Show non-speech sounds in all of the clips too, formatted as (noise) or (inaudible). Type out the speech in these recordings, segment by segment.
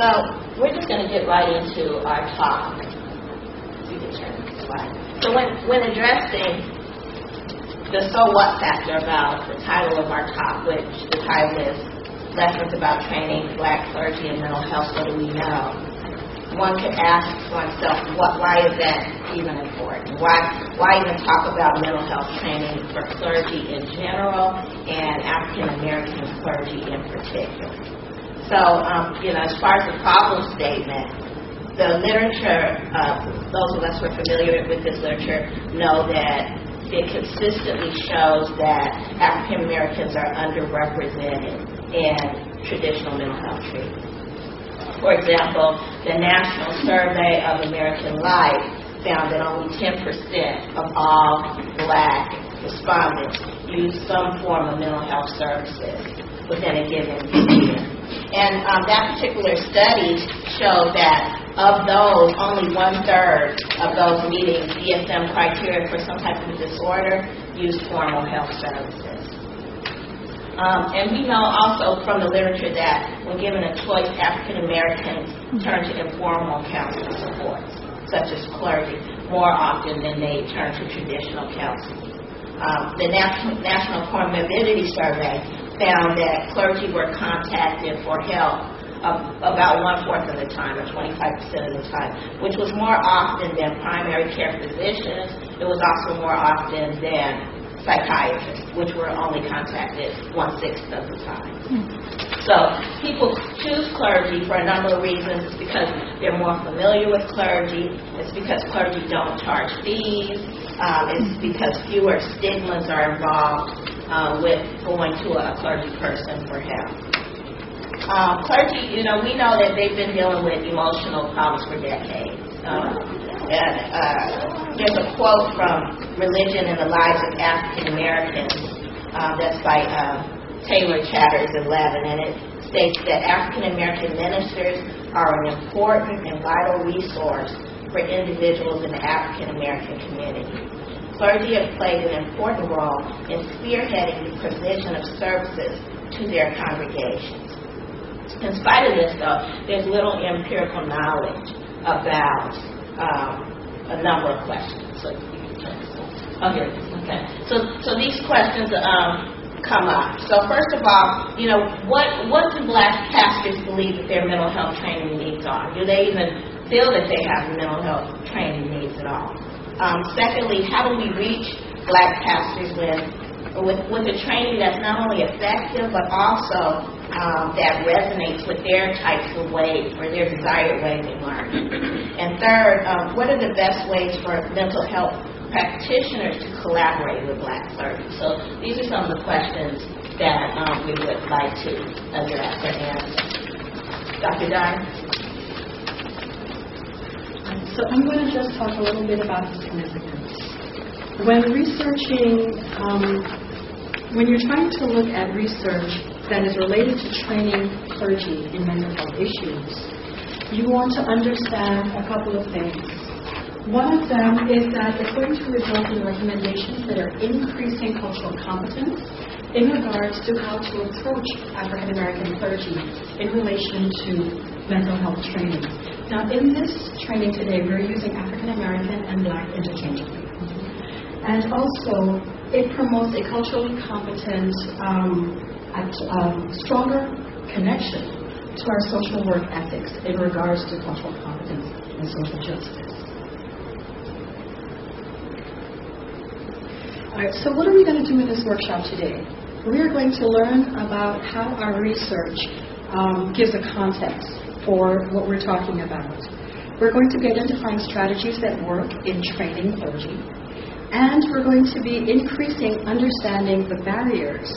So we're just going to get right into our talk. So when, when addressing the so what factor about the title of our talk, which the title is Lessons about Training Black Clergy in Mental Health, What Do We Know? One could ask oneself, what, why is that even important? Why, why even talk about mental health training for clergy in general and African American clergy in particular? So, um, you know, as far as the problem statement, the literature, uh, those of us who are familiar with this literature know that it consistently shows that African Americans are underrepresented in traditional mental health treatment. For example, the National Survey of American Life found that only 10% of all black respondents use some form of mental health services within a given year. And um, that particular study showed that of those, only one third of those meeting DSM criteria for some type of disorder use formal health services. Um, and we know also from the literature that when given a choice, African Americans turn to informal counseling supports, such as clergy, more often than they turn to traditional counseling. Um, the National, National Comorbidity Survey found that clergy were contacted for help about one fourth of the time, or 25% of the time, which was more often than primary care physicians. It was also more often than psychiatrists, which were only contacted one sixth of the time. So people choose clergy for a number of reasons. It's because they're more familiar with clergy. It's because clergy don't charge fees. Um, it's because fewer stigmas are involved uh, with going to a clergy person for help. Um, clergy, you know, we know that they've been dealing with emotional problems for decades. Um, and uh, there's a quote from Religion and the Lives of African Americans uh, that's by uh, Taylor Chatters Levin, and it states that African American ministers are an important and vital resource for individuals in the African American community. Clergy have played an important role in spearheading the provision of services to their congregations. In spite of this, though, there's little empirical knowledge about um, a number of questions. So on. Oh. Okay. So, so these questions um, come up. So first of all, you know, what what do black pastors believe that their mental health training needs are? Do they even feel that they have mental health training needs at all? Um, secondly, how do we reach black pastors with with, with a training that's not only effective but also um, that resonates with their types of ways or their desired ways of learning. And third, um, what are the best ways for mental health practitioners to collaborate with black clergy? So these are some of the questions that um, we would like to address and answer. Dr. Dyer? So I'm going to just talk a little bit about the significance. When researching, um, when you're trying to look at research that is related to training clergy in mental health issues, you want to understand a couple of things. One of them is that it's going to result in recommendations that are increasing cultural competence in regards to how to approach African American clergy in relation to mental health training. Now, in this training today, we're using African American and Black interchangeably. And also, it promotes a culturally competent um, um, stronger connection to our social work ethics in regards to cultural competence and social justice. All right, so what are we going to do in this workshop today? We are going to learn about how our research um, gives a context for what we're talking about. We're going to be identifying strategies that work in training clergy, and we're going to be increasing understanding the barriers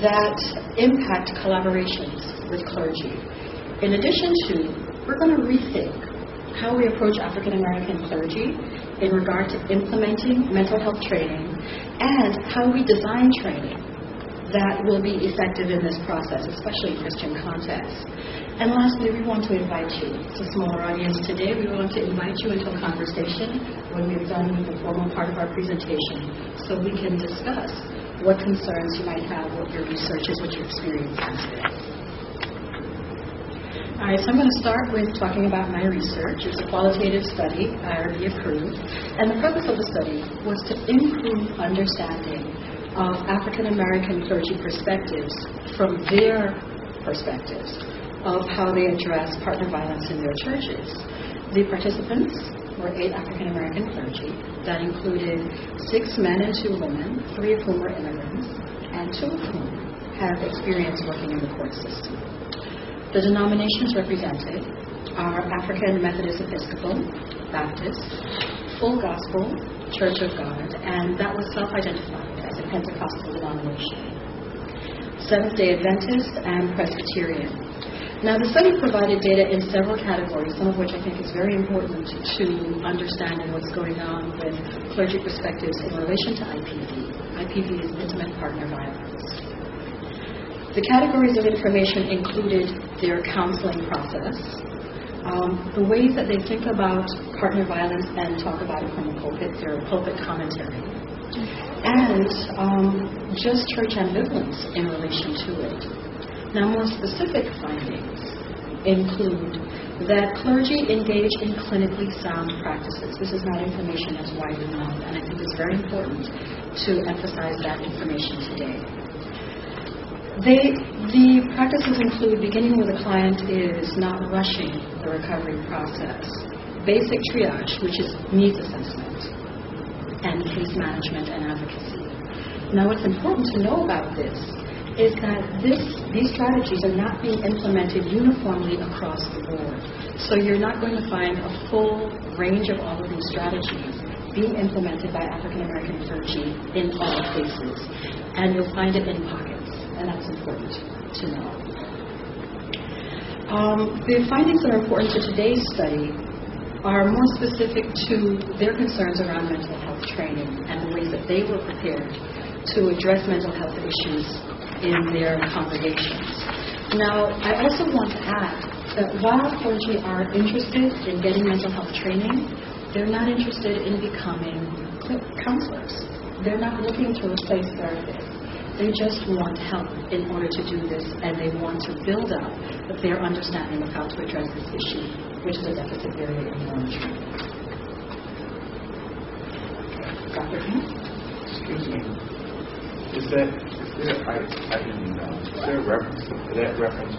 that impact collaborations with clergy. In addition to, we're going to rethink how we approach African American clergy in regard to implementing mental health training and how we design training that will be effective in this process, especially in Christian contexts. And lastly, we want to invite you. It's a smaller audience today. We want to invite you into a conversation when we've done with the formal part of our presentation so we can discuss what concerns you might have, what your research is, what your experience has been. All right, so I'm going to start with talking about my research. It's a qualitative study, IRB approved, and the purpose of the study was to improve understanding of African American clergy perspectives from their perspectives of how they address partner violence in their churches. The participants were eight African American clergy that included six men and two women, three of whom were immigrants, and two of whom have experience working in the court system. The denominations represented are African Methodist Episcopal, Baptist, Full Gospel, Church of God, and that was self identified Pentecostal denomination. Seventh day Adventist and Presbyterian. Now, the study provided data in several categories, some of which I think is very important to understanding what's going on with clergy perspectives in relation to IPV. IPV is intimate partner violence. The categories of information included their counseling process, um, the ways that they think about partner violence and talk about it from the pulpit, their pulpit commentary, and um, just church ambivalence in relation to it. Now, more specific findings include that clergy engage in clinically sound practices. This is not information that's widely known, and I think it's very important to emphasize that information today. They, the practices include beginning with a client is not rushing the recovery process, basic triage, which is needs assessment, and case management and advocacy. Now, what's important to know about this is that this, these strategies are not being implemented uniformly across the board. So you're not going to find a full range of all of these strategies being implemented by African American clergy in all cases, and you'll find it in pockets and that's important to know. Um, the findings that are important to today's study are more specific to their concerns around mental health training and the ways that they were prepared to address mental health issues in their congregations. Now, I also want to add that while clergy are interested in getting mental health training, they're not interested in becoming counselors. They're not looking to replace therapists. They just want help in order to do this, and they want to build up their understanding of how to address this issue, which is a deficit area in monitoring. Dr. Excuse me. Is that, is there, I, I didn't know, is there a reference to that reference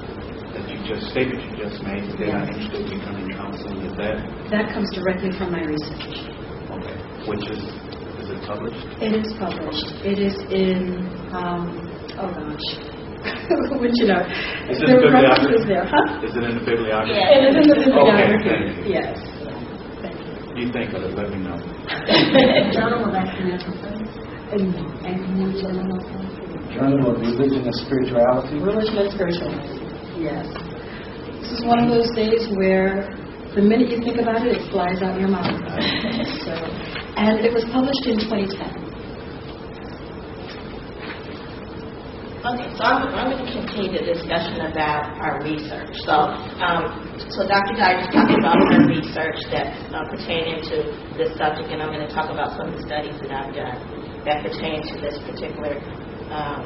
that you just, statement you just made, that they're not interested in becoming counseling, is that, That comes directly from my research. okay, which is, is it published? It is published. It is in, um, oh gosh, (laughs) would you know? Is it the in the bibliography? there, huh? Is it in the bibliography? Yeah. It is in the Okay, bibliography. thank you. Yes. Thank you. You think of it, let me know. Journal of Accidental Faith And and Community Journal. Journal of Religion and Spirituality. Religion and spirituality. Yes. This is one of those days where the minute you think about it, it flies out of your mouth. (laughs) so, and it was published in 2010. Okay, so I'm, I'm going to continue the discussion about our research. So, um, so Dr. Dyer is talking about her research that's uh, pertaining to this subject, and I'm going to talk about some of the studies that I've done that pertain to this particular, um,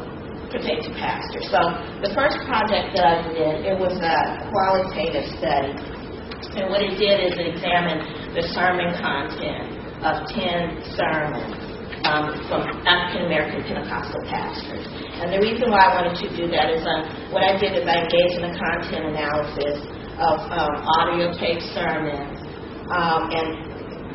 pertain to pastors. So, the first project that I did, it was a qualitative study, and what it did is it examined the sermon content of 10 sermons um, from African American Pentecostal pastors. And the reason why I wanted to do that is um, what I did is I engaged in a content analysis of um, audio tape sermons. Um, and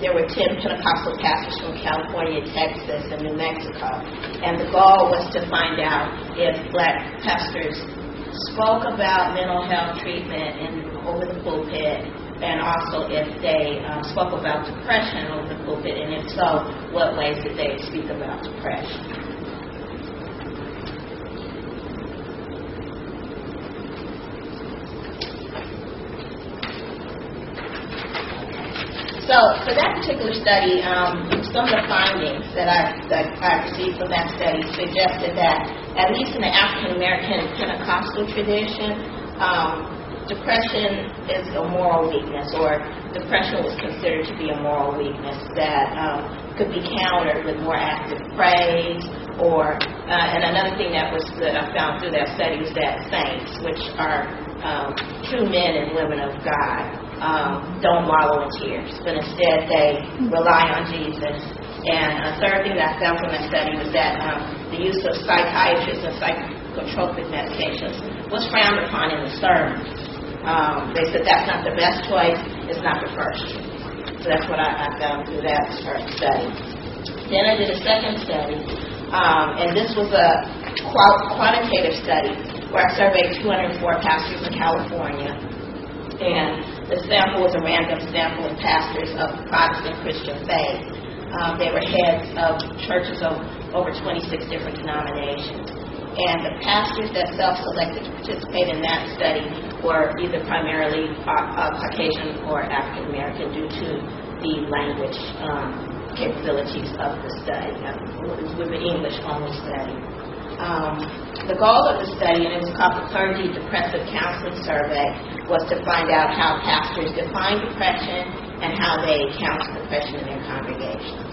there were 10 Pentecostal pastors from California, Texas, and New Mexico. And the goal was to find out if black pastors spoke about mental health treatment in, over the pulpit and also if they uh, spoke about depression over the pulpit, and if so, what ways did they speak about depression? So, for that particular study, um, some of the findings that I, that I received from that study suggested that, at least in the African American Pentecostal tradition, um, depression is a moral weakness, or depression was considered to be a moral weakness that um, could be countered with more active praise. Or, uh, and another thing that was that I found through that study was that saints, which are um, true men and women of God um, don't wallow in tears, but instead they rely on Jesus. And a third thing that I found from that study was that um, the use of psychiatrists and psychotropic medications was frowned upon in the sermon. Um, they said that's not the best choice, it's not the first. So that's what I, I found through that first study. Then I did a second study, um, and this was a quantitative study where I surveyed 204 pastors in California. And the sample was a random sample of pastors of Protestant Christian faith. Um, they were heads of churches of over 26 different denominations. And the pastors that self-selected to participate in that study were either primarily uh, uh, Caucasian or African American due to the language um, capabilities of the study. Um, it was an English-only study. Um, the goal of the study, and it was called the Clergy Depressive Counseling Survey, was to find out how pastors define depression and how they counsel depression in their congregations.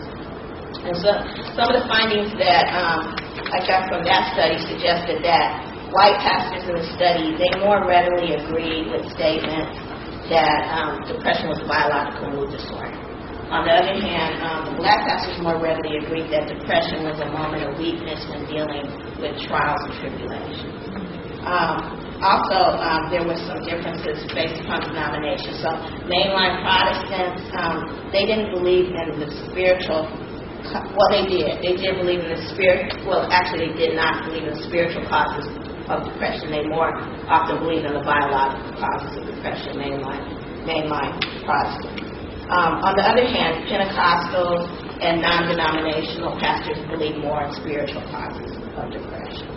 And so some of the findings that um, I got from that study suggested that white pastors in the study, they more readily agreed with statements that um, depression was a biological mood disorder. On the other hand, um, the black pastors more readily agreed that depression was a moment of weakness when dealing with trials and tribulations. Um, also, um, there were some differences based upon denomination. So, mainline Protestants, um, they didn't believe in the spiritual. Well, they did. They did believe in the spirit. Well, actually, they did not believe in the spiritual causes of depression. They more often believed in the biological causes of depression. Mainline, mainline Protestants. Um, on the other hand, Pentecostal and non-denominational pastors believe more in spiritual causes of depression.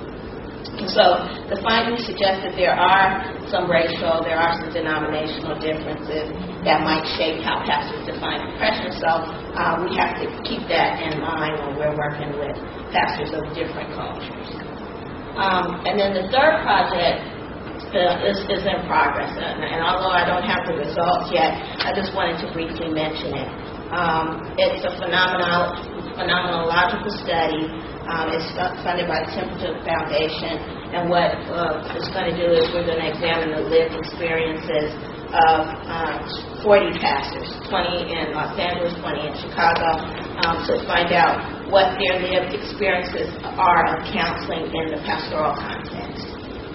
And so the findings suggest that there are some racial, there are some denominational differences that might shape how pastors define depression. So uh, we have to keep that in mind when we're working with pastors of different cultures. Um, and then the third project uh, is, is in progress. And, and although I don't have the results yet, I just wanted to briefly mention it. Um, it's a phenomenal, phenomenological study. Um, it's funded by the Templeton Foundation. And what uh, it's going to do is we're going to examine the lived experiences of uh, 40 pastors, 20 in Los Angeles, 20 in Chicago, um, to find out what their lived experiences are of counseling in the pastoral context.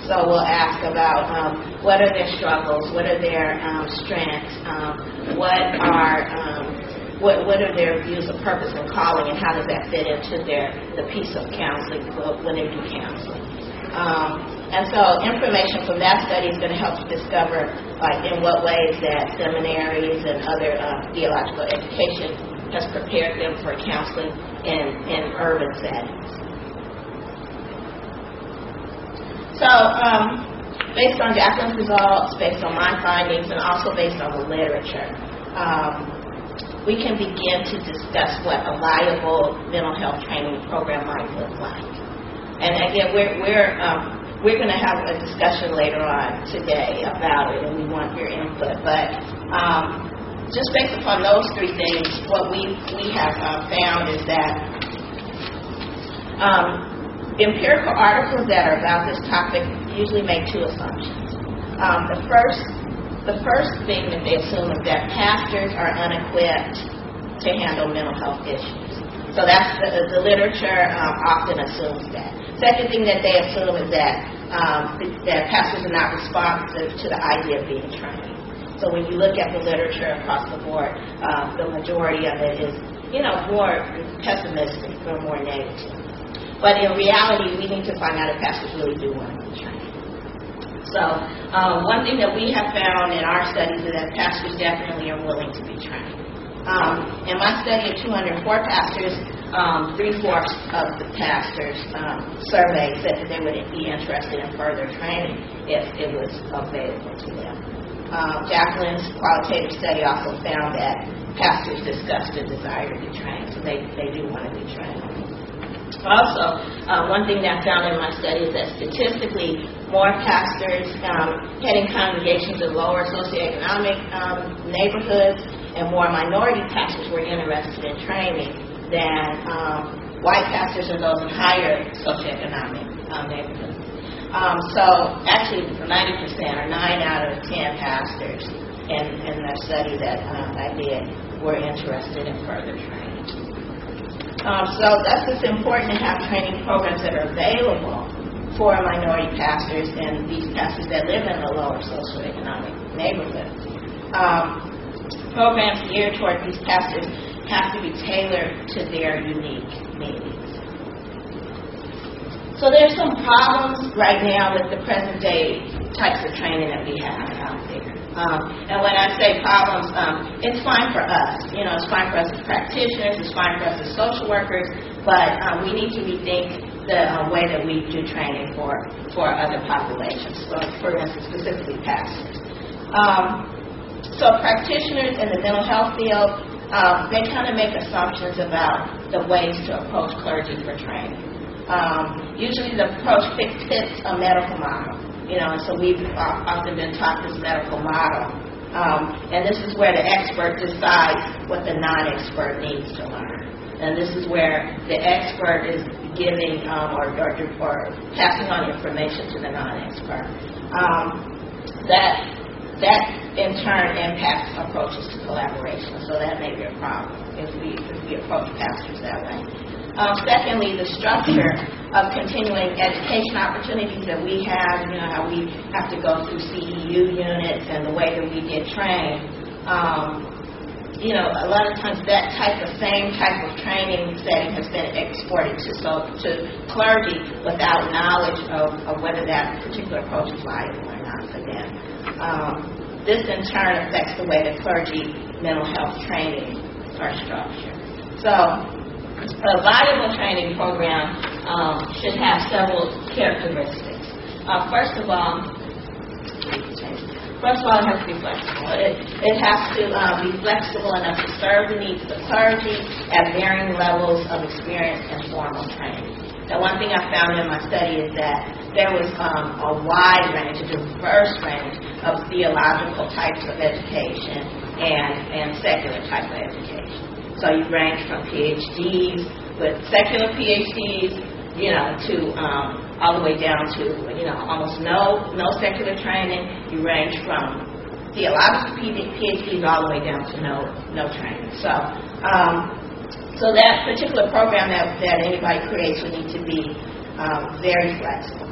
So we'll ask about um, what are their struggles, what are their um, strengths, um, what are um, what, what are their views of purpose and calling, and how does that fit into their the piece of counseling when they do counseling. Um, and so information from that study is going to help to discover like in what ways that seminaries and other uh, theological education has prepared them for counseling in, in urban settings. So, um, based on Jacqueline's results, based on my findings, and also based on the literature, um, we can begin to discuss what a viable mental health training program might look like. And again, we're, we're, um, we're going to have a discussion later on today about it, and we want your input. But um, just based upon those three things, what we, we have uh, found is that um, empirical articles that are about this topic usually make two assumptions. Um, the first, the first thing that they assume is that pastors are unequipped to handle mental health issues. So that's the, the literature um, often assumes that. Second thing that they assume is that um, that pastors are not responsive to the idea of being trained. So when you look at the literature across the board, uh, the majority of it is, you know, more pessimistic or more negative. But in reality, we need to find out if pastors really do want to be trained. So um, one thing that we have found in our studies is that pastors definitely are willing to be trained. Um, in my study of 204 pastors, um, three-fourths of the pastors um, surveyed said that they would be interested in further training if it was available to them. Um, Jacqueline's qualitative study also found that pastors discussed a desire to be trained, so they, they do want to be trained. Also, uh, one thing that I found in my study is that statistically, more pastors um, heading congregations in lower socioeconomic um, neighborhoods and more minority pastors were interested in training than um, white pastors and those in higher socioeconomic um, neighborhoods. Um, so actually, 90% or 9 out of 10 pastors in, in the study that um, I did were interested in further training. Um, so that's just important to have training programs that are available for minority pastors and these pastors that live in the lower socioeconomic neighborhoods. Um, programs geared toward these pastors have to be tailored to their unique needs. So there's some problems right now with the present day types of training that we have out there. Um, and when I say problems, um, it's fine for us. You know, it's fine for us as practitioners, it's fine for us as social workers, but um, we need to rethink the uh, way that we do training for, for other populations, so for instance, specifically pastors. Um, so practitioners in the mental health field, um, they kind of make assumptions about the ways to approach clergy for training. Um, usually the approach fits a medical model, you know, and so we've often been taught this medical model. Um, and this is where the expert decides what the non-expert needs to learn. And this is where the expert is giving um, or, or, or, passing on information to the non-expert. Um, that that in turn impacts approaches to collaboration. So that may be a problem if we if we approach pastors that way. Um, secondly, the structure of continuing education opportunities that we have, you know, how we have to go through CEU units and the way that we get trained. Um, you know, a lot of times that type of same type of training setting has been exported to so to clergy without knowledge of, of whether that particular approach is viable or not for them. Um, this in turn affects the way the clergy mental health training are structured. So a viable training program um, should have several characteristics. Uh, first of all, first of all, it has to be flexible. It, it has to um, be flexible enough to serve the needs of the clergy at varying levels of experience and formal training. Now, one thing I found in my study is that there was um, a wide range, a diverse range of theological types of education and, and secular types of education. So you range from PhDs with secular PhDs, you know, to um, all the way down to you know almost no no secular training. You range from theological PhDs all the way down to no no training. So um, so that particular program that, that anybody creates would need to be um, very flexible.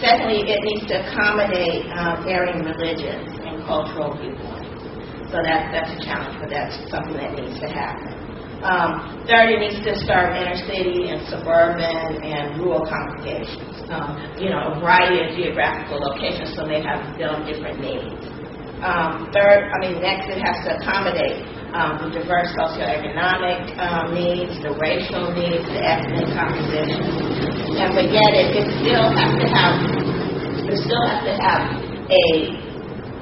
Secondly, it needs to accommodate um, varying religions and cultural viewpoints. So that, that's a challenge, but that's something that needs to happen. Um, third, it needs to serve inner city and suburban and rural congregations. Um, you know, a variety of geographical locations, so they have them different needs. Um, third, I mean, next, it has to accommodate um, the diverse socioeconomic um, needs, the racial needs, the ethnic composition, and but yet it, it still has to have it still has to have a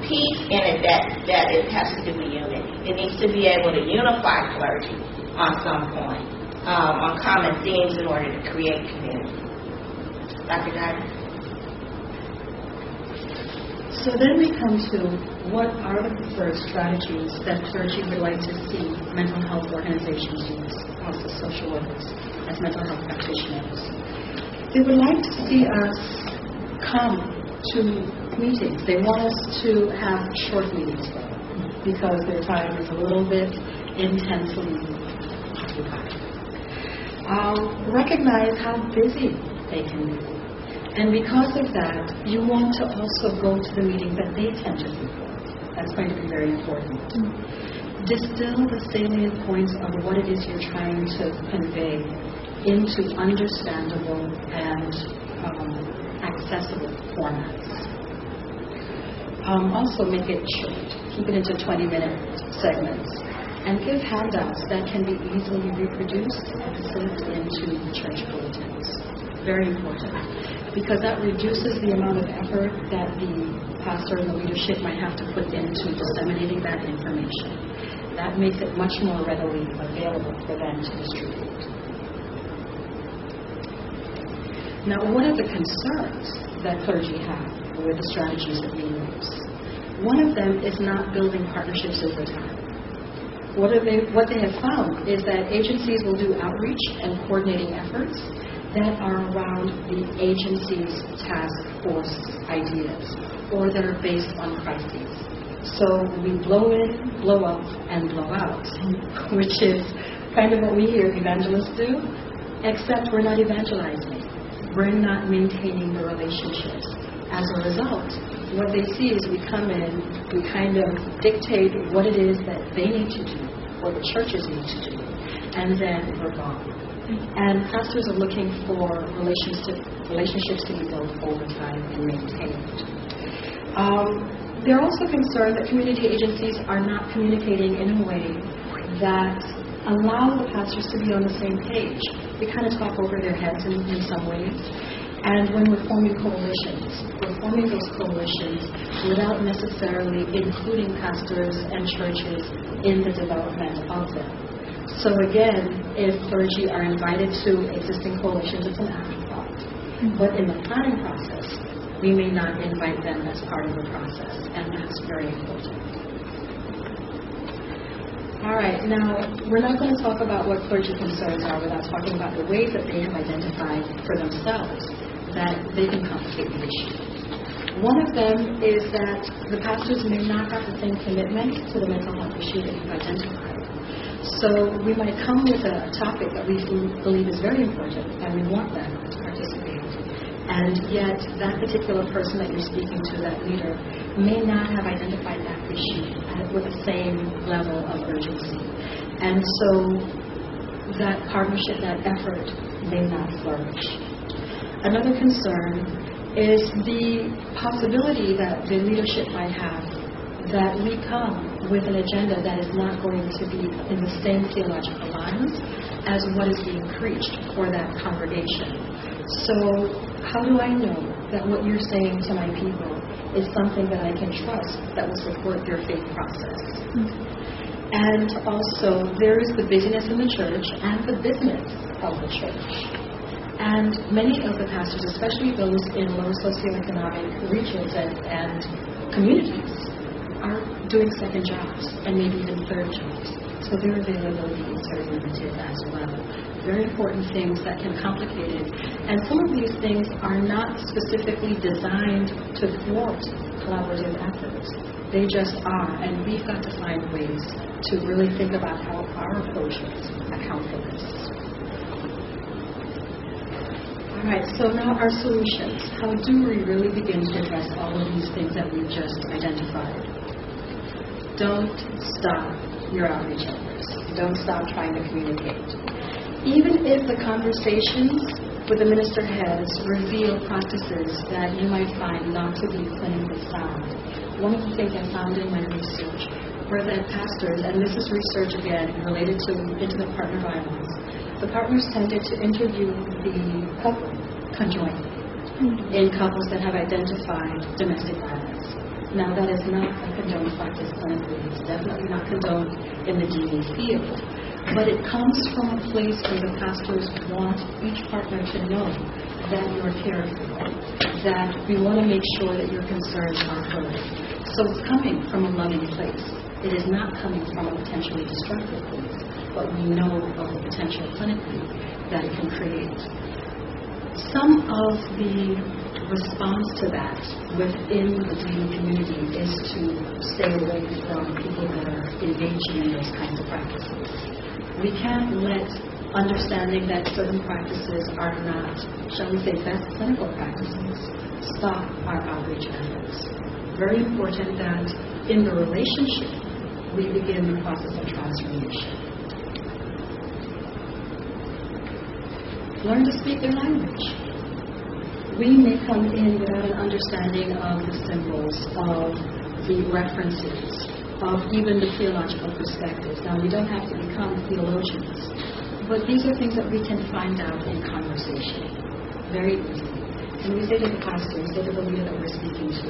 piece in it that that it has to do with unity. It needs to be able to unify clergy on some point um, on common themes in order to create community. Dr. Gardner? So then we come to what are the preferred strategies that clergy would like to see mental health organizations use, also social workers, as mental health practitioners. They would like to see us come to meetings. They want us to have short meetings because their time is a little bit intensely um, recognize how busy they can be. And because of that, you want to also go to the meetings that they tend to support. That's going to be very important. Distill the salient points of what it is you're trying to convey into understandable and um, accessible formats. Um, also, make it short. Keep it into 20 minute segments and give handouts that can be easily reproduced and sent into church bulletins. Very important, because that reduces the amount of effort that the pastor and the leadership might have to put into disseminating that information. That makes it much more readily available for them to distribute. Now, what are the concerns that clergy have with the strategies that we use? One of them is not building partnerships over time what, they, what they have found is that agencies will do outreach and coordinating efforts, that are around the agency's task force ideas or that are based on crises. So we blow in, blow up, and blow out, (laughs) which is kind of what we hear evangelists do, except we're not evangelizing. We're not maintaining the relationships. As a result, what they see is we come in, we kind of dictate what it is that they need to do, or the churches need to do, and then we're gone. And pastors are looking for relationships, to be built over time and maintained. Um, they're also concerned that community agencies are not communicating in a way that allow the pastors to be on the same page. We kind of talk over their heads in, in some ways. And when we're forming coalitions, we're forming those coalitions without necessarily including pastors and churches in the development of them. So again, if clergy are invited to existing coalitions, it's an afterthought. But in the planning process, we may not invite them as part of the process, and that's very important. All right, now we're not going to talk about what clergy concerns are without talking about the ways that they have identified for themselves that they can complicate the issue. One of them is that the pastors may not have the same commitment to the mental health issue that you've identified. So we might come with a topic that we believe is very important and we want them to participate. And yet that particular person that you're speaking to, that leader, may not have identified that issue with the same level of urgency. And so that partnership, that effort may not flourish. Another concern is the possibility that the leadership might have that we come with an agenda that is not going to be in the same theological lines as what is being preached for that congregation. So, how do I know that what you're saying to my people is something that I can trust that will support their faith process. And also, there is the busyness in the church and the business of the church. And many of the pastors, especially those in low socioeconomic regions and, and communities, are doing second jobs and maybe even third jobs. So their availability is very limited as well. Very important things that can complicate it. And some of these things are not specifically designed to thwart collaborative efforts. They just are. And we've got to find ways to really think about how our approaches account for this. All right, so now our solutions. How do we really begin to address all of these things that we've just identified? Don't stop your outreach efforts. Don't stop trying to communicate. Even if the conversations with the minister heads reveal practices that you might find not to be clinically sound, one of the things I found in my research were that pastors, and this is research again related to intimate partner violence, the partners tended to interview the couple conjointly in couples that have identified domestic violence. Now, that is not a condoned practice clinically. It's definitely not condoned in the DV field. But it comes from a place where the pastors want each partner to know that you're cared for, that we want to make sure that your concerns are heard. So it's coming from a loving place. It is not coming from a potentially destructive place, but we know of the potential clinically that it can create. Some of the response to that within the DV community is to stay away from people that are engaging in those kinds of practices. We can't let understanding that certain practices are not, shall we say, best clinical practices, stop our outreach efforts. Very important that in the relationship, we begin the process of transformation. Learn to speak their language. We may come in without an understanding of the symbols, of the references, of even the theological perspectives. Now, we don't have to become theologians, but these are things that we can find out in conversation very easily. And we say to the pastor, we say to the leader that we're speaking to,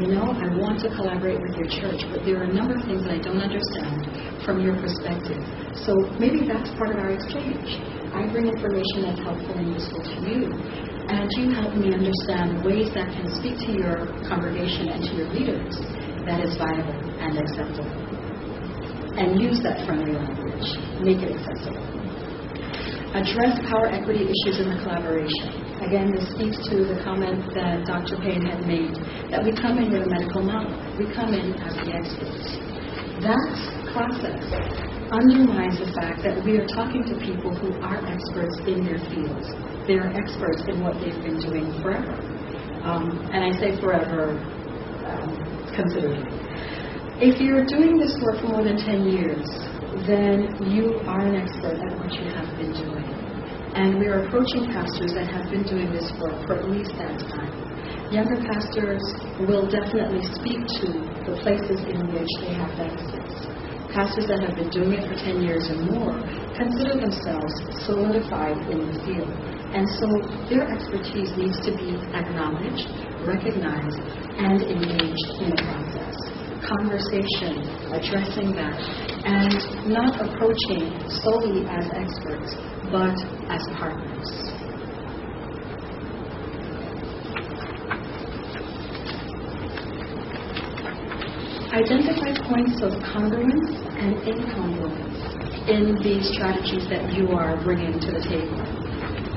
you know, I want to collaborate with your church, but there are a number of things that I don't understand from your perspective. So maybe that's part of our exchange. I bring information that's helpful and useful to you, and you help me understand ways that can speak to your congregation and to your leaders that is viable and acceptable. And use that friendly language. Make it accessible. Address power equity issues in the collaboration. Again, this speaks to the comment that Dr. Payne had made that we come in with a medical model. We come in as the experts. That process undermines the fact that we are talking to people who are experts in their fields. They are experts in what they've been doing forever. Um, and I say forever um. If you're doing this work for more than 10 years, then you are an expert at what you have been doing. And we are approaching pastors that have been doing this work for at least that time. Younger pastors will definitely speak to the places in which they have deficits. Pastors that have been doing it for 10 years or more consider themselves solidified in the field. And so their expertise needs to be acknowledged, recognized, and engaged in the process. Conversation, addressing that, and not approaching solely as experts, but as partners. Identify points of congruence and incongruence in the strategies that you are bringing to the table.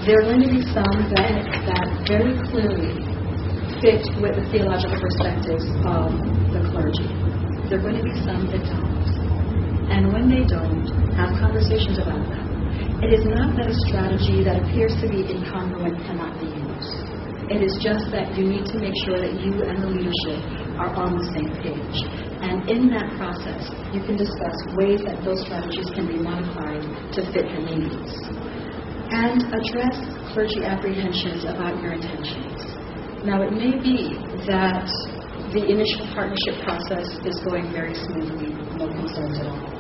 There are going to be some that, that very clearly fit with the theological perspectives of the clergy. There are going to be some that don't. And when they don't, have conversations about that. It is not that a strategy that appears to be incongruent cannot be used. It is just that you need to make sure that you and the leadership are on the same page. And in that process, you can discuss ways that those strategies can be modified to fit your needs. And address clergy apprehensions about your intentions. Now, it may be that the initial partnership process is going very smoothly, no concerns at all.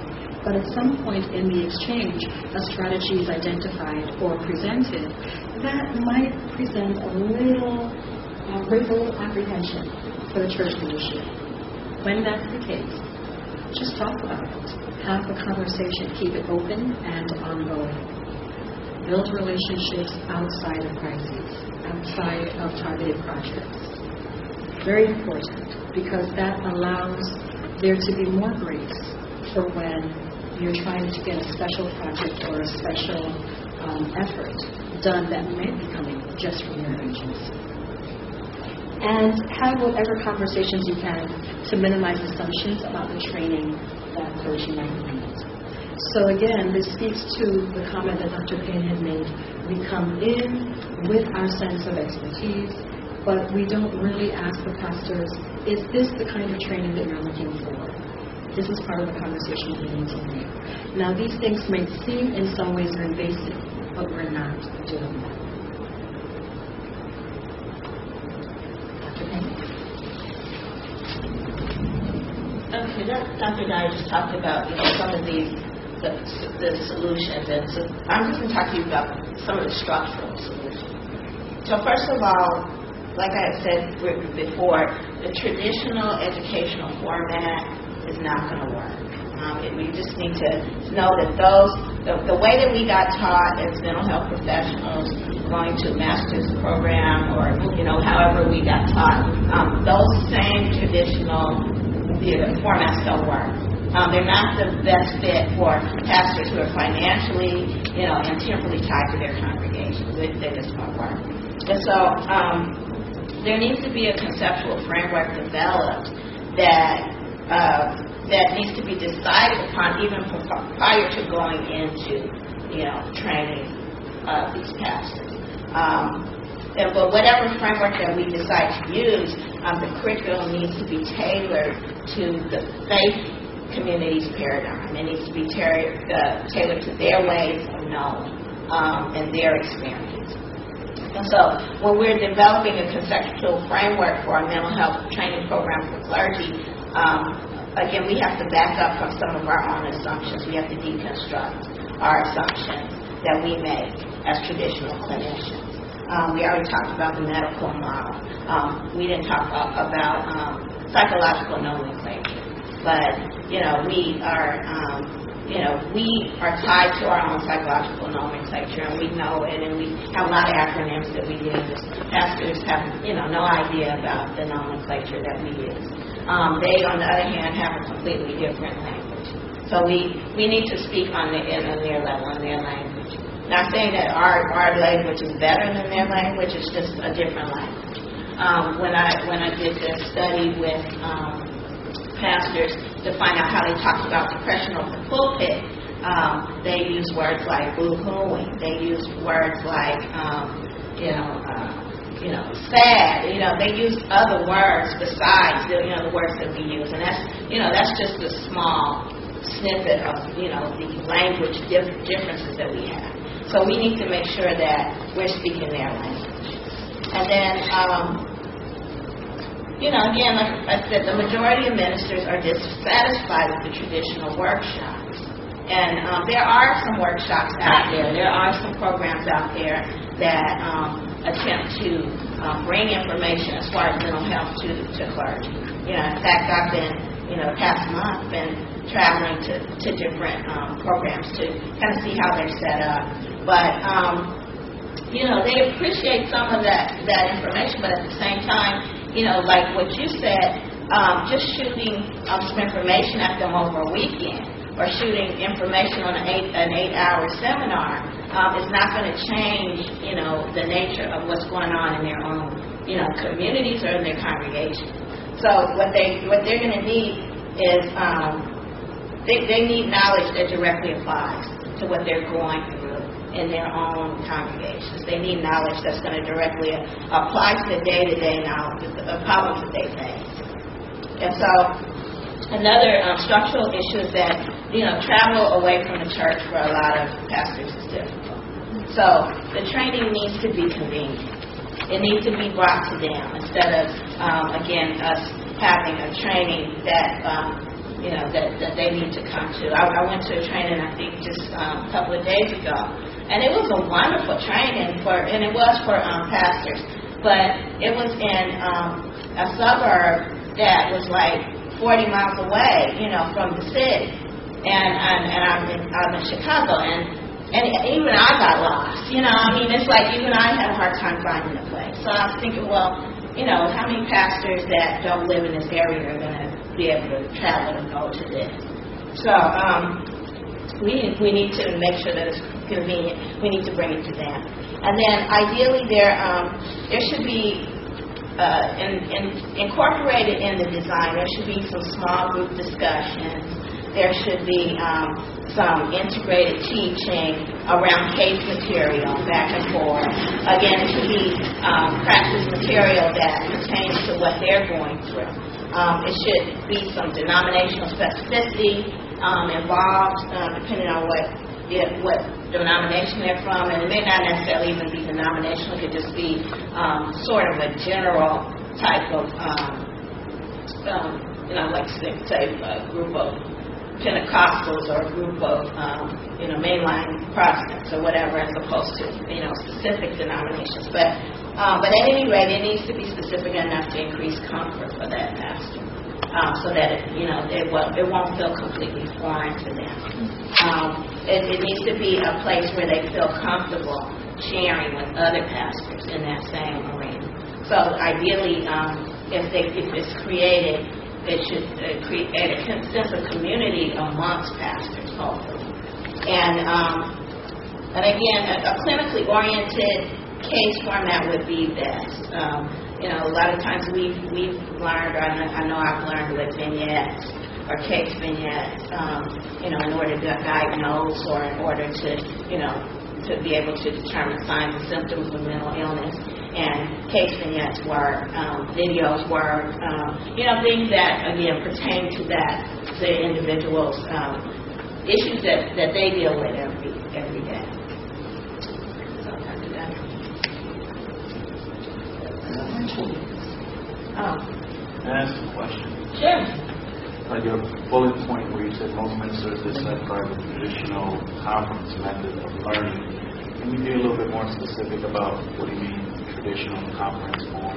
But at some point in the exchange, a strategy is identified or presented that might present a little, uh, a apprehension for the church leadership. When that's the case, just talk about it. Have a conversation. Keep it open and ongoing. Build relationships outside of crises, outside of targeted projects. Very important because that allows there to be more grace for when you're trying to get a special project or a special um, effort done that might be coming just from your agency and have whatever conversations you can to minimize assumptions about the training that clergy might need. So again, this speaks to the comment that Dr. Payne had made. We come in with our sense of expertise, but we don't really ask the pastors, is this the kind of training that you're looking for? This is part of the conversation we need to make. Now, these things may seem in some ways invasive, but we're not doing that. Okay, Dr. Dyer just talked about you know some of these the, the solutions, and so I'm just going to talk to you about some of the structural solutions. So first of all, like I said before, the traditional educational format is not going to work. Um, we just need to know that those the, the way that we got taught as mental health professionals, going to a master's program or you know however we got taught, um, those same traditional the formats don't work. Um, they're not the best fit for pastors who are financially, you know, and temporally tied to their congregations. They, they just won't work. And so um, there needs to be a conceptual framework developed that uh, that needs to be decided upon even prior to going into, you know, training uh, these pastors. Um, and, but whatever framework that we decide to use, um, the curriculum needs to be tailored to the faith community's paradigm. It needs to be uh, tailored to their ways of knowing um, and their experience. And so, when we're developing a conceptual framework for our mental health training program for clergy, um, again, we have to back up from some of our own assumptions. We have to deconstruct our assumptions that we make as traditional clinicians. Um, we already talked about the medical model. Um, we didn't talk about um, psychological nomenclature, but you know we are. Um, you know, we are tied to our own psychological nomenclature, and we know it, and we have a lot of acronyms that we use. Pastors have, you know, no idea about the nomenclature that we use. Um, they, on the other hand, have a completely different language. So we, we need to speak on the, in, their level, on their language. Not saying that our, our language is better than their language, it's just a different language. Um, when I when I did the study with um, pastors to find out how they talked about depression over the pulpit, um, they use words like boo-hooing. They use words like, um, you know, uh, you know, sad. You know, they use other words besides the, you know the words that we use, and that's you know that's just a small snippet of you know the language dif- differences that we have. So we need to make sure that we're speaking their language. And then, um, you know, again, like I said, the majority of ministers are dissatisfied with the traditional workshops. And um, there are some workshops out there. There are some programs out there that um, attempt to um, bring information as far as mental health to, to clergy. You know, in fact, I've been, you know, past month been traveling to, to different um, programs to kind of see how they're set up. But um, you know, they appreciate some of that that information, but at the same time, you know, like what you said, um, just shooting um, some information at them over a weekend or shooting information on an eight an eight hour seminar um, is not going to change, you know, the nature of what's going on in their own, you know, communities or in their congregation. So what they what they're going to need is um, they, they need knowledge that directly applies to what they're going through in their own congregations. They need knowledge that's going to directly apply to the day-to-day problems that they face. And so, another um, structural issue is that you know travel away from the church for a lot of pastors is difficult. So the training needs to be convenient. It needs to be brought to them instead of um, again us having a training that um, you know that, that they need to come to. I, I went to a training I think just um, a couple of days ago, and it was a wonderful training for, and it was for um, pastors, but it was in um, a suburb that was like 40 miles away, you know, from the city, and and, and I'm in I'm in Chicago, and and even I got lost, you know. I mean, it's like even I had a hard time finding a place. So I was thinking, well, you know, how many pastors that don't live in this area are going to be able to travel and go to this? So um, we we need to make sure that it's convenient. We need to bring it to them, and then ideally there um, there should be. Uh, in, in, incorporated in the design, there should be some small group discussions. There should be um, some integrated teaching around case material back and forth. Again, it should be um, practice material that pertains to what they're going through. Um, it should be some denominational specificity um, involved, uh, depending on what it, what denomination they're from, and it may not necessarily even be denominational. It could just be um, sort of a general type of, um, um, you know, like say, a group of Pentecostals or a group of, um, you know, mainline Protestants or whatever, as opposed to, you know, specific denominations. But, um, but at any rate, it needs to be specific enough to increase comfort for that pastor, um, so that it, you know it, will, it won't feel completely foreign to them. Um, it, it needs to be a place where they feel comfortable sharing with other pastors in that same arena. So ideally, um, if they if it's created it should uh, create a sense of community amongst pastors, hopefully. And um, and again, a, a clinically oriented case format would be best. Um, you know, a lot of times we've we've learned, or I know, I know I've learned with vignettes or case vignettes, um, you know, in order to diagnose or in order to, you know, to be able to determine signs and symptoms of mental illness and case vignettes were, um, videos were, um, you know, things that, again, pertain to that, the individual's um, issues that, that they deal with every, every day. So, Dr. Dunn. Oh, Can I ask a question? sure. Like your bullet point where you said most ministers dissatisfied with the traditional conference method of learning. Can you be a little bit more specific about what do you mean traditional conference form?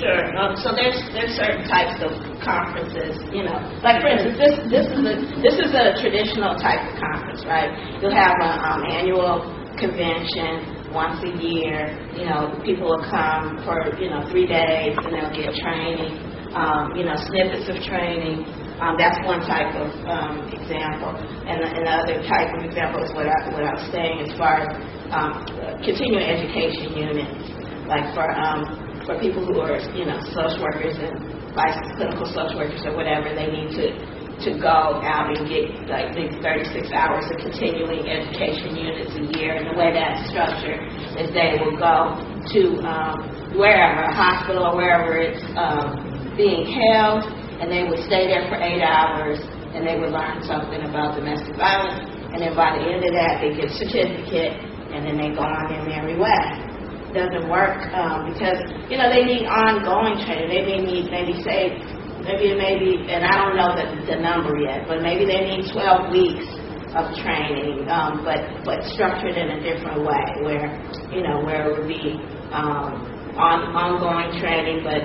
Sure. Um, so there's there's certain types of conferences, you know. Like for instance, this this is a this is a traditional type of conference, right? You'll have an um, annual convention once a year. You know, people will come for you know three days and they'll get training. Um, you know, snippets of training. Um, that's one type of um, example. And another type of example is what I, what I was saying as far as um, continuing education units, like for um, for people who are you know social workers and licensed clinical social workers or whatever, they need to to go out and get like these 36 hours of continuing education units a year. And the way that's structured is they will go to um, wherever, a hospital or wherever it's um, being held, and they would stay there for eight hours, and they would learn something about domestic violence. And then by the end of that, they get a certificate, and then they go on their merry way doesn't work um, because you know they need ongoing training. They may need maybe say maybe it may be, and I don't know the, the number yet, but maybe they need 12 weeks of training, um, but but structured in a different way, where you know where it would be um, on ongoing training, but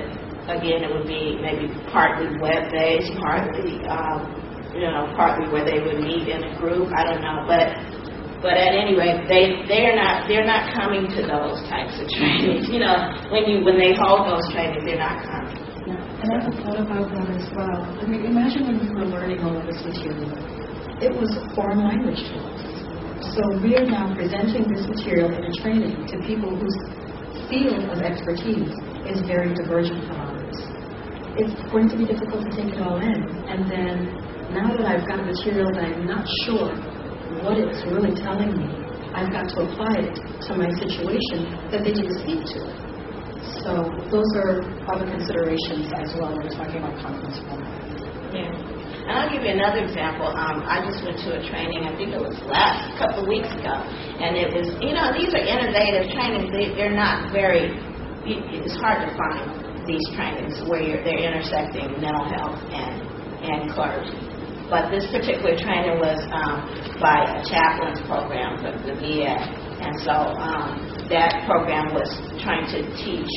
again it would be maybe partly web based, partly um, you know partly where they would meet in a group. I don't know, but but at any rate, they they're not they're not coming to those types of trainings. (laughs) You know, when you when they hold those trainings, they're not coming. And I thought about that as well. I mean, imagine when we were learning all of this material. It was foreign language to us. So we are now presenting this material in a training to people whose field of expertise is very divergent from ours. It's going to be difficult to take it all in. And then now that I've got material that I'm not sure what it's really telling me, I've got to apply it to my situation that they didn't speak to. So those are other considerations as well when we're talking about conference format. Yeah. And I'll give you another example. Um, I just went to a training, I think it was last couple of weeks ago, and it was, you know, these are innovative trainings. They, they're not very, it's hard to find these trainings where you're, they're intersecting mental health and, and clergy. But this particular training was um, by a chaplain's program for the VA. And so um, that program was trying to teach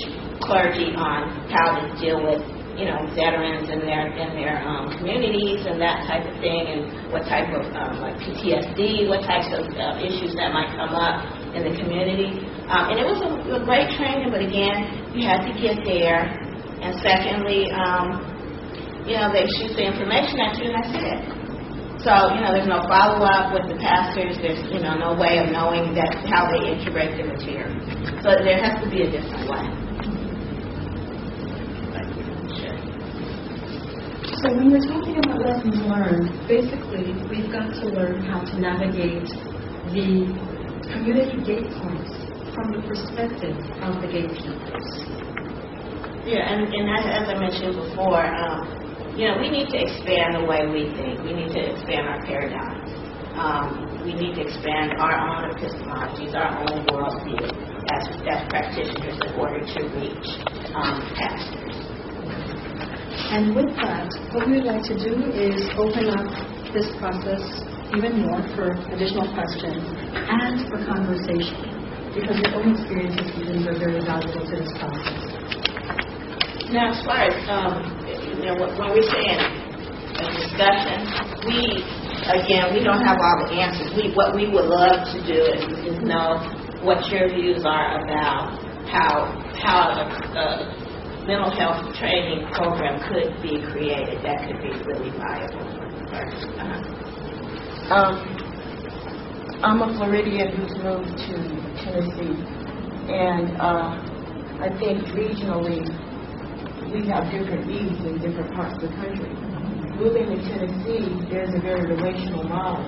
clergy on how to deal with you know veterans in their in their um, communities and that type of thing, and what type of um, like PTSD, what types of uh, issues that might come up in the community. Um, and it was a, a great training, but again, you had to get there. And secondly, um, you know, they shoot the information at you, and that's it. So, you know, there's no follow up with the pastors. There's, you know, no way of knowing that how they integrate the material. So there has to be a different way. So when we're talking about lessons learned, basically we've got to learn how to navigate the community gate points from the perspective of the gatekeepers. Yeah, and, and as, as I mentioned before, um, you know, we need to expand the way we think. We need to expand our paradigms. Um, we need to expand our own epistemologies, our own worldview as, as practitioners in order to reach um, pastors. And with that, what we would like to do is open up this process even more for additional questions and for conversation, because your own experiences and things are very valuable to this process. Now, as far as um, you know, when we're saying a discussion, we again we don't have all the answers. We what we would love to do is, is know what your views are about how how a, a mental health training program could be created that could be really viable. Uh-huh. Um, I'm a Floridian who's moved to Tennessee, and uh, I think regionally we have different needs in different parts of the country. Moving to Tennessee, there's a very relational model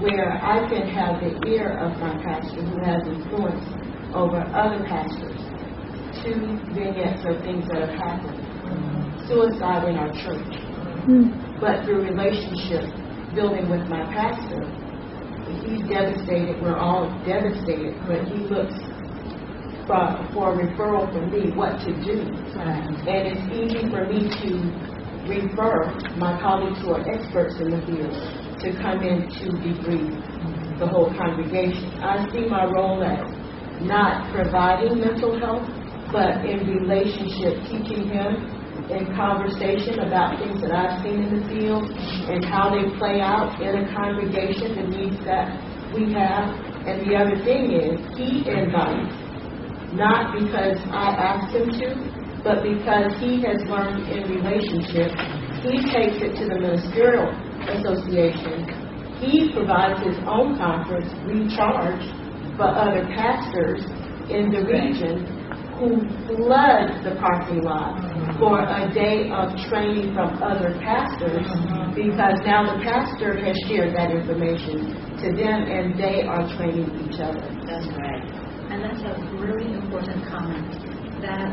where I can have the ear of my pastor who has influence over other pastors two vignettes of things that have happened. Suicide in our church. Hmm. But through relationship building with my pastor, he's devastated. We're all devastated, but he looks for, for a referral for me what to do. And it's easy for me to refer my colleagues who are experts in the field to come in to debrief the whole congregation. I see my role as not providing mental health, but in relationship, teaching him in conversation about things that I've seen in the field and how they play out in a congregation, the needs that we have. And the other thing is, he invites, not because I asked him to, but because he has learned in relationship he takes it to the ministerial association. He provides his own conference, recharge, for other pastors in the region who flood the parking lot for a day of training from other pastors because now the pastor has shared that information to them and they are training each other. That's right. And that's a really important comment, that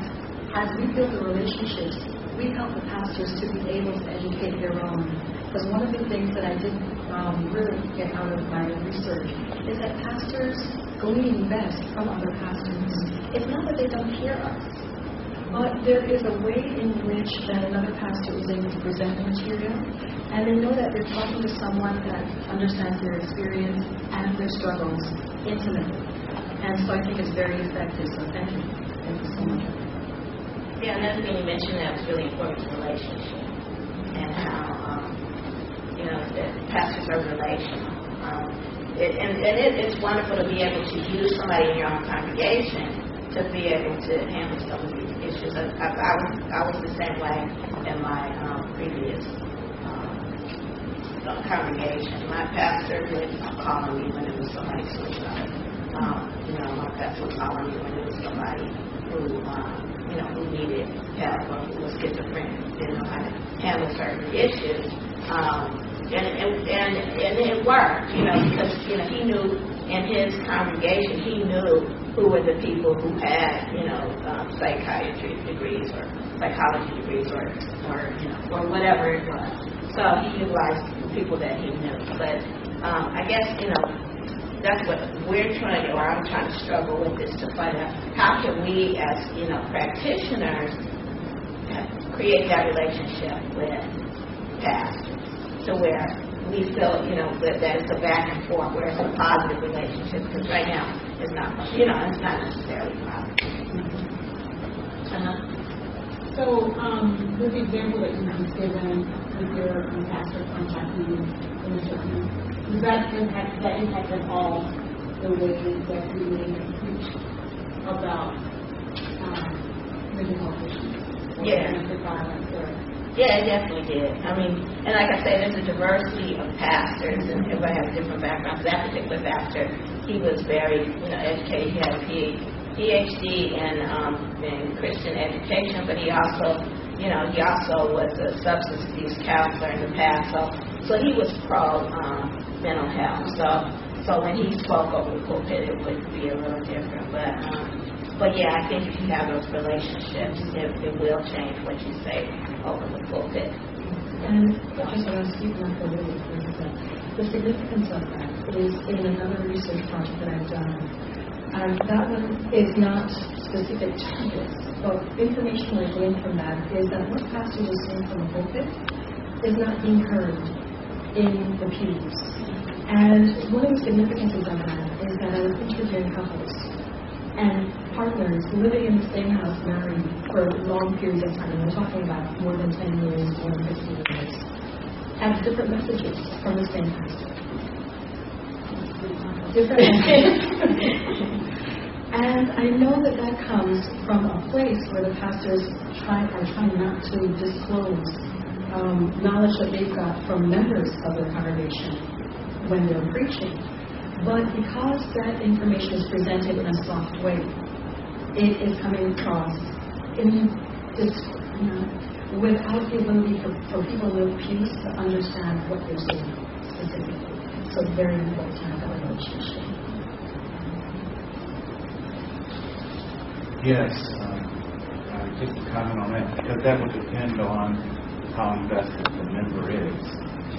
as we build the relationships, we help the pastors to be able to educate their own. Because one of the things that I did um, really get out of my research is that pastors glean best from other pastors. It's not that they don't hear us, but there is a way in which that another pastor is able to present the material, and they know that they're talking to someone that understands their experience and their struggles intimately. And so I think it's very effective. So thank you. Thank you so much. Yeah, another thing you mentioned that was really important is relationship and how, um, you know, that pastors are relational. Um, it, and and it, it's wonderful to be able to use somebody in your own congregation to be able to handle some of these issues. I, I, I, was, I was the same way in my um, previous um, congregation. My pastor would call me when it was somebody suicide. Um, you know, my pastor would call on me when it was somebody who, um, you know, who needed help or who was schizophrenic, didn't know how to handle certain issues. Um, and, and, and, and it worked, you know, because, you know, he knew in his congregation, he knew who were the people who had, you know, um, psychiatry degrees or psychology degrees or, or, you know, or whatever it was. So he utilized people that he knew. But um, I guess, you know, that's what we're trying to, or I'm trying to struggle with, is to find out how can we, as you know, practitioners, create that relationship with pastors, to where we feel, you know, that, that it's a back and forth, where it's a positive relationship. Because right now, it's not, you know, it's not necessarily positive. Uh-huh. So, um, with the example that you just given with your pastor contacting you in the certain, does that impact, that at all the way that you may preach about, um, mental health issues? Yeah. domestic violence or Yeah, it definitely did. I mean, and like I say, there's a diversity of pastors, and everybody has different backgrounds. That particular pastor, he was very, you know, educated. He had a PhD in, um, in Christian education, but he also, you know, he also was a substance abuse counselor in the past. So, so he was pro um, mental health. So, so when he spoke over the pulpit, it would be a little different. But, um, but yeah, I think if you have those relationships, it, it will change what you say over the pulpit. And just the significance of that is in another research project that I've done. Um, that one is not specific to this, but information I gained from that is that what pastors are saying from the pulpit is not being heard in the pews. And one of the significances of that is that I was couples and partners living in the same house married for long periods of time. We're talking about more than 10 years, more than 15 years. Have different messages from the same pastor. Different (laughs) and I know that that comes from a place where the pastors try, are trying not to disclose um, knowledge that they've got from members of their congregation when they're preaching. But because that information is presented in a soft way, it is coming across in this, you know, without the ability for, for people in the to understand what they're saying specifically. So it's very important to have that relationship. Yes, um, uh, just comment on that, because that would depend on how invested the member is.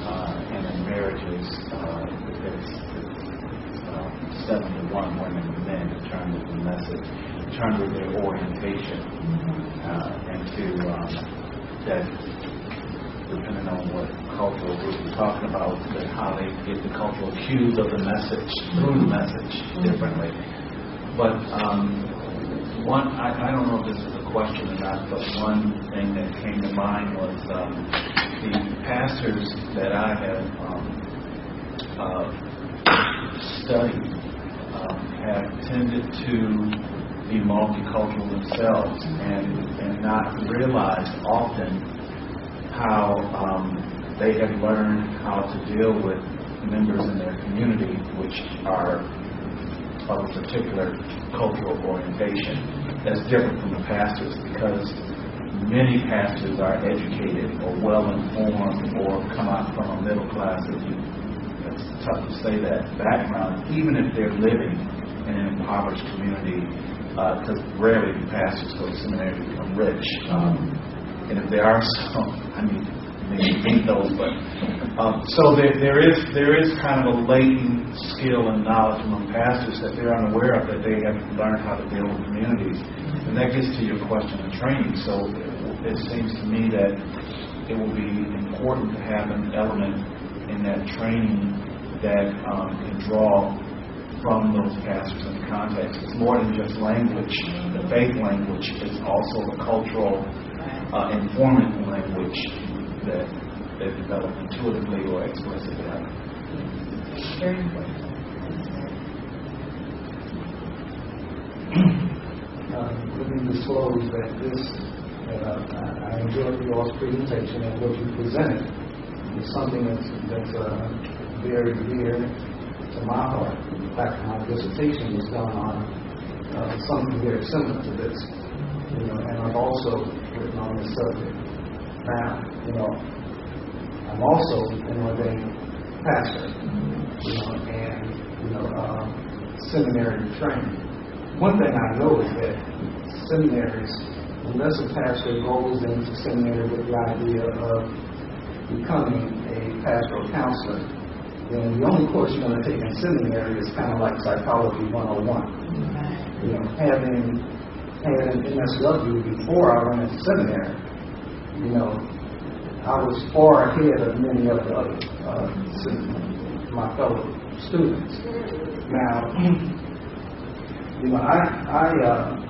Uh, and in marriages, uh, it's, it's uh, seven to one women to men in terms of the message, in terms of their orientation, uh, and to um, that depending on what cultural group you're talking about, that how they get the cultural cues of the message through the message differently. But um, one, I, I don't know if this is question or not, but one thing that came to mind was um, the pastors that I have um, uh, studied um, have tended to be multicultural themselves and, and not realize often how um, they have learned how to deal with members in their community which are of a particular cultural orientation that's different from the pastors because many pastors are educated or well informed or come out from a middle class, if you, it's tough to say that, background, even if they're living in an impoverished community, because rarely do pastors go to seminary to become rich. Um, and if there are some, I mean, maybe meet those, but um, so there, there is there is kind of a latent skill and knowledge among pastors that they're unaware of that they haven't learned how to deal with communities, and that gets to your question of training. So it, it seems to me that it will be important to have an element in that training that um, can draw from those pastors in the context. It's more than just language. The faith language is also the cultural uh, informant language that they develop intuitively or explicitly. Very important. uh, let me disclose that this, that uh, I I enjoyed your presentation and what you presented is something that's, that's uh, very dear to my heart. In fact, my dissertation was done on uh, something very similar to this, you know, and I've also written on this subject. Now, you know, I'm also an ordained pastor, you know, and, you know, uh, seminary trained. One thing I know is that seminaries, unless a pastor goes into seminary with the idea of becoming a pastoral counselor, then the only course you're going to take in seminary is kind of like psychology 101. You know, having had an MSW before I went into seminary, you know, I was far ahead of many of the other, uh, my fellow students. Now, (clears throat) you know, I, I uh,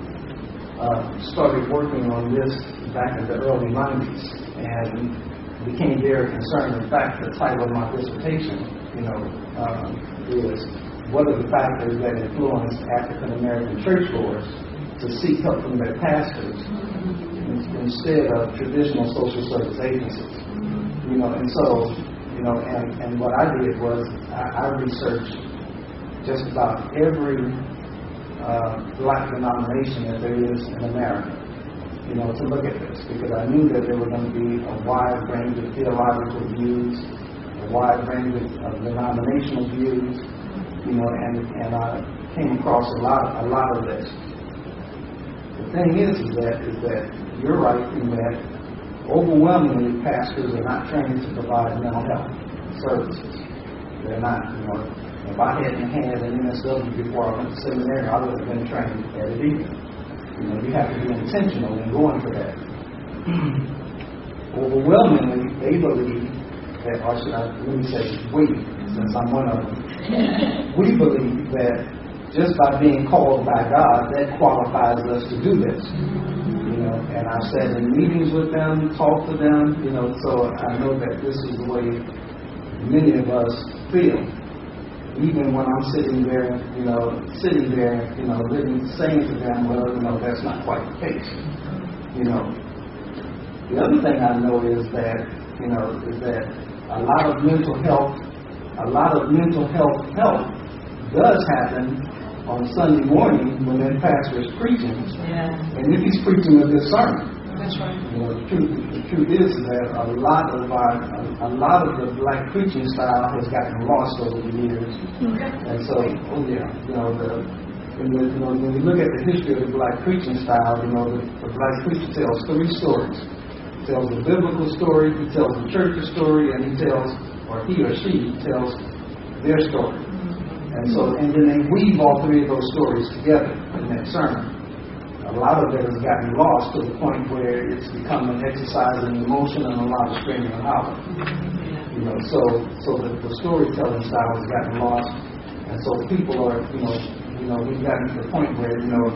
uh, started working on this back in the early 90s and became very concerned. In fact, the title of my dissertation, you know, um, is what are the factors that influence African American churchgoers to seek help from their pastors instead of traditional social service agencies. You know, and so, you know, and, and what I did was I, I researched just about every uh, black denomination that there is in America, you know, to look at this because I knew that there were going to be a wide range of theological views, a wide range of, of denominational views, you know, and, and I came across a lot, a lot of this. The thing is, is that, is that you're right in that overwhelmingly pastors are not trained to provide mental health services. They're not, you know, if I hadn't had an MSW before I went to seminary, I would have been trained at it either. You know, you have to be intentional in going for that. Overwhelmingly, they believe that, or should I, let me say we, since I'm one of them, (laughs) we believe that just by being called by God, that qualifies us to do this. You know, and I've sat in meetings with them, talked to them, you know, so I know that this is the way many of us feel even when I'm sitting there, you know, sitting there, you know, living, saying to them, well, you know, that's not quite the case. You know, the other thing I know is that, you know, is that a lot of mental health, a lot of mental health help does happen on Sunday morning when that pastor is preaching. Yeah, And if he's preaching a good sermon. that's right. You know, the truth, the truth is that a lot of our, a, lot of the black preaching style has gotten lost over the years. Mm-hmm. And so, oh yeah, you know, the, when, the, you know, when you look at the history of the black preaching style, you know, the, the black preacher tells three stories. He tells the biblical story, he tells the church's story, and he tells, or he or she tells their story. And so, and then they weave all three of those stories together in that sermon a lot of it has gotten lost to the point where it's become an exercise in emotion and a lot of screaming and hollering. You know, so so the, the storytelling style has gotten lost, and so people are, you know, you know, we've gotten to the point where you know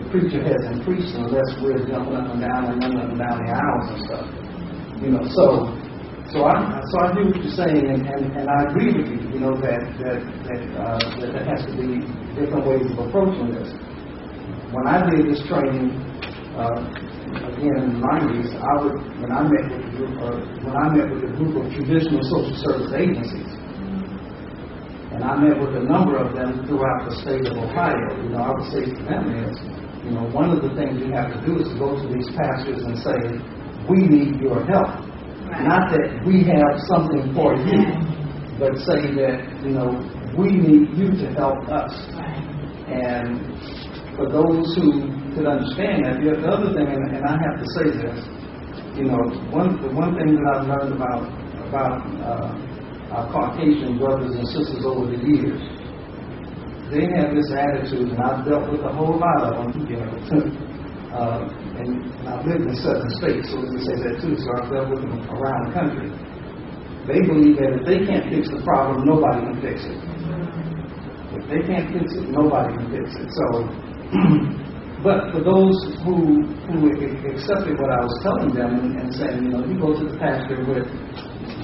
the preacher hasn't preached unless we're jumping up and down and running up and down the aisles and stuff. You know, so so I so I hear what you're saying, and, and, and I agree with you. You know that that that, uh, that there has to be different ways of approaching this when I did this training, uh, again in the nineties, I would when I met with a group, uh, when I met with a group of traditional social service agencies, and I met with a number of them throughout the state of Ohio. You know, I would say to them is, you know, one of the things you have to do is to go to these pastors and say, we need your help. Not that we have something for you, but say that, you know, we need you to help us. And for those who could understand that, the the other thing, and, and I have to say this, you know, one the one thing that I've learned about about uh, our Caucasian brothers and sisters over the years, they have this attitude, and I've dealt with a whole lot of them, you know. Uh, and I've lived in seven states, so let me say that too. So I've dealt with them around the country. They believe that if they can't fix the problem, nobody can fix it. If they can't fix it, nobody can fix it. So, (clears throat) but for those who who accepted what I was telling them and, and saying, you know, you go to the pastor with,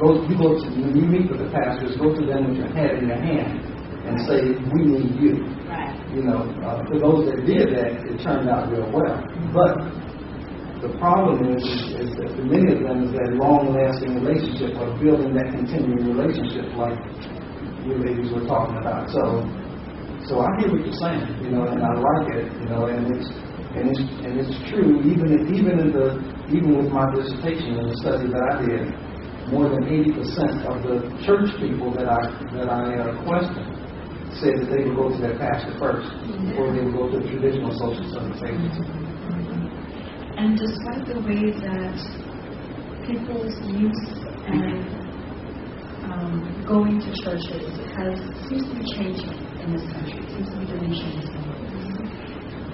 go, you go to when you meet with the pastors, go to them with your head in your hand and say, we need you. You know, uh, for those that did that, it turned out real well. But the problem is, is that for many of them is that long-lasting relationship of building that continuing relationship, like you ladies were talking about. So, so I hear what you're saying, you know, and I like it, you know, and it's and it's and it's true. Even in, even in the even with my dissertation and the study that I did, more than 80 percent of the church people that I that I uh, questioned said that they would go to their pastor first before they would go to a traditional social service agency. And despite the way that people's use and um, going to churches has seems to be changing in this country, seems to be diminishing in some ways,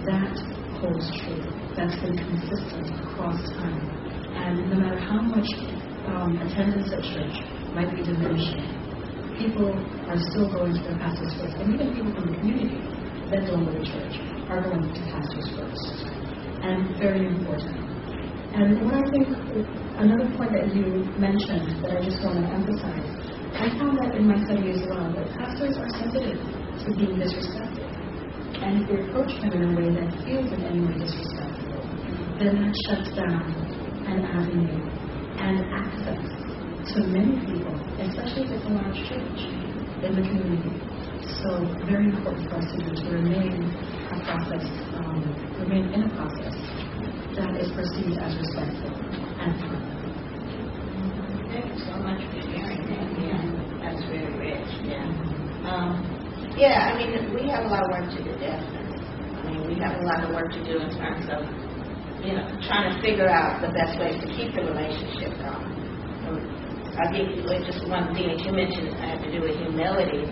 that holds true. That's been consistent across time. And no matter how much um, attendance at church might be diminishing, people are still going to their pastors first. And even people from the community that don't go to church are going to pastors first and very important. And what I think, another point that you mentioned that I just want to emphasize, I found that in my study as well, that pastors are sensitive to being disrespected. And if you approach them in a way that feels in any way disrespectful, then that shuts down an avenue and access to many people, especially if it's a large church in the community. So very important for us to to remain a process, um, remain in a process that is perceived as respectful and fun. Thank you so much for sharing that. Yeah, that's really rich. Yeah. Um, yeah, I mean, we have a lot of work to do, definitely. I mean, we have a lot of work to do in terms of, you know, trying to figure out the best ways to keep the relationship going. I think just one thing that you mentioned had to do with humility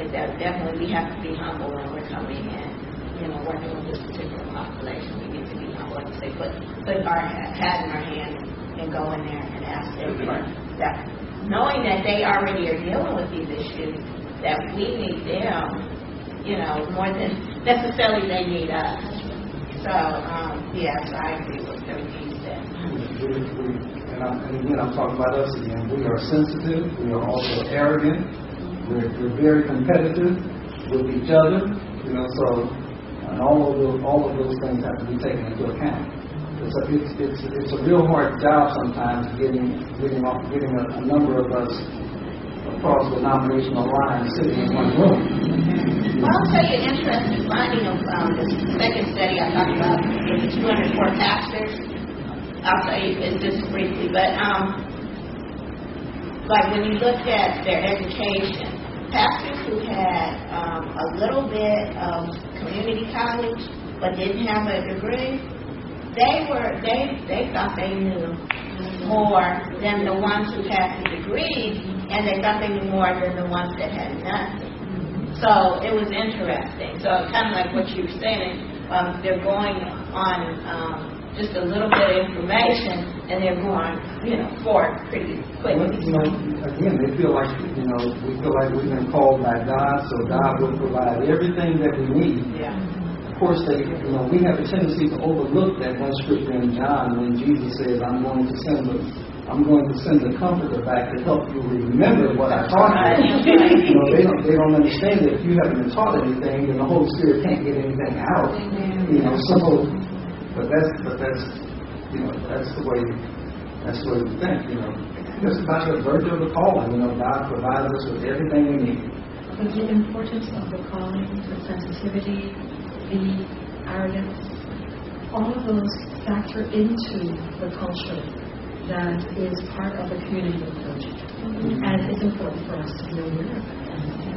is that definitely we have to be humble when we're coming in, you know, working with this particular population. We need to be humble, I say, put put our hat in our hand and go in there and ask them for that, knowing that they already are dealing with these issues, that we need them, you know, more than necessarily they need us. So, um, yes, I agree with everything you said. We- we- And, again, I'm talking about us again. We are sensitive. We are also arrogant. We're, we're very competitive with each other. You know, so and all of those all of those things have to be taken into account. It's a, it's, it's, it's a real hard job sometimes getting getting off getting a, a number of us across the denominational line sitting in one room. Well, I'll tell you an interesting finding of um, this second study I talked about with 204 pastors. I'll you this just briefly, but um, like when you looked at their education, pastors who had um, a little bit of community college but didn't have a degree, they were they they thought they knew more than the ones who had the degree, and they thought they knew more than the ones that had nothing. So it was interesting. So kind of like what you were saying, um, they're going on um, just a little bit of information, and they're going, you know, forward pretty Well, you know, again, they feel like, you know, we feel like we've been called by God, so God will provide everything that we need. Yeah. Of course, they, you know, we have a tendency to overlook that one scripture in John when Jesus says, "I'm going to send the, I'm going to send the Comforter back to help you remember what I taught you." You know, they don't, they don't understand that if you haven't been taught anything, then the Holy Spirit can't get anything out. You know, so But that's, but that's, you know, that's the way, that's the way we think, you know. It's about the virtue of the calling, you know, God provides us with everything we need. But the importance of the calling, the sensitivity, the arrogance, all of those factor into the culture that is part of the community approach. And it's important for us to be aware of that.